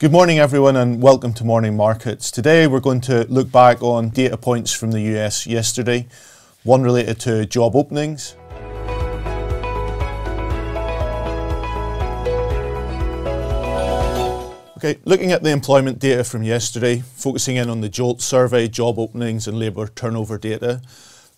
Good morning, everyone, and welcome to Morning Markets. Today, we're going to look back on data points from the US yesterday, one related to job openings. Okay, looking at the employment data from yesterday, focusing in on the JOLTS survey, job openings, and labour turnover data.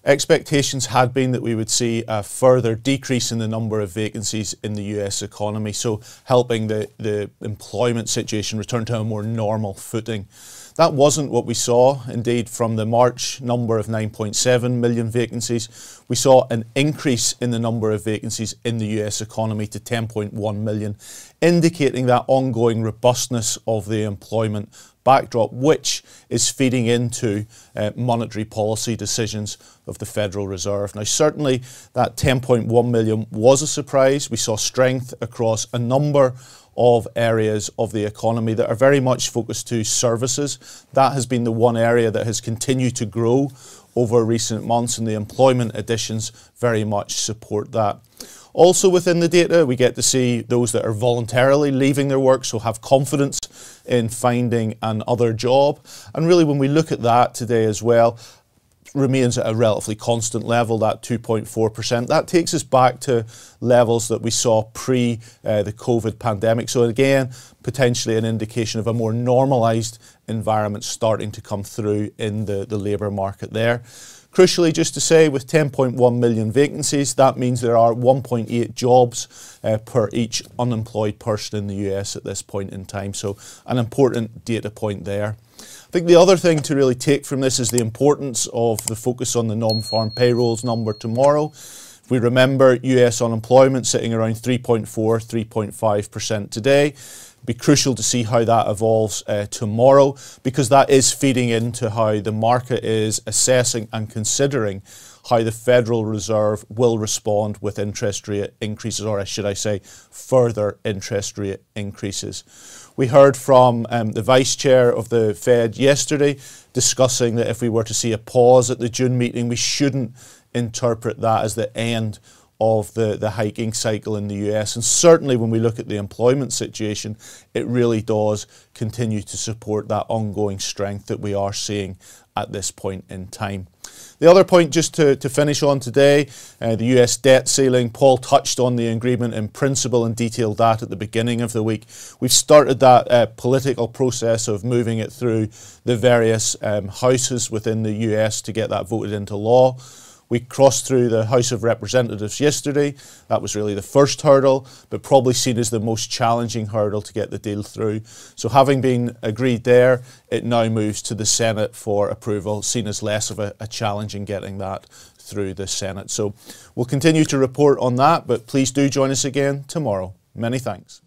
Expectations had been that we would see a further decrease in the number of vacancies in the US economy, so helping the, the employment situation return to a more normal footing. That wasn't what we saw. Indeed, from the March number of 9.7 million vacancies, we saw an increase in the number of vacancies in the US economy to 10.1 million, indicating that ongoing robustness of the employment backdrop, which is feeding into uh, monetary policy decisions of the Federal Reserve. Now, certainly that 10.1 million was a surprise. We saw strength across a number of areas of the economy that are very much focused to services. That has been the one area that has continued to grow over recent months, and the employment additions very much support that. Also within the data, we get to see those that are voluntarily leaving their work, so have confidence in finding another job. And really, when we look at that today as well, remains at a relatively constant level, that 2.4%. That takes us back to levels that we saw pre uh, the COVID pandemic. So, again, potentially an indication of a more normalised environment starting to come through in the, the labour market there. Crucially, just to say, with 10.1 million vacancies, that means there are 1.8 jobs uh, per each unemployed person in the US at this point in time. So, an important data point there. I think the other thing to really take from this is the importance of the focus on the non farm payrolls number tomorrow. We remember US unemployment sitting around 3.4, 3.5% today be crucial to see how that evolves uh, tomorrow because that is feeding into how the market is assessing and considering how the Federal Reserve will respond with interest rate increases, or should I say, further interest rate increases. We heard from um, the Vice Chair of the Fed yesterday discussing that if we were to see a pause at the June meeting, we shouldn't interpret that as the end of the, the hiking cycle in the US. And certainly when we look at the employment situation, it really does continue to support that ongoing strength that we are seeing at this point in time. The other point, just to, to finish on today, uh, the US debt ceiling. Paul touched on the agreement in principle and detailed that at the beginning of the week. We've started that uh, political process of moving it through the various um, houses within the US to get that voted into law. We crossed through the House of Representatives yesterday. That was really the first hurdle, but probably seen as the most challenging hurdle to get the deal through. So, having been agreed there, it now moves to the Senate for approval, seen as less of a, a challenge in getting that through the Senate. So, we'll continue to report on that, but please do join us again tomorrow. Many thanks.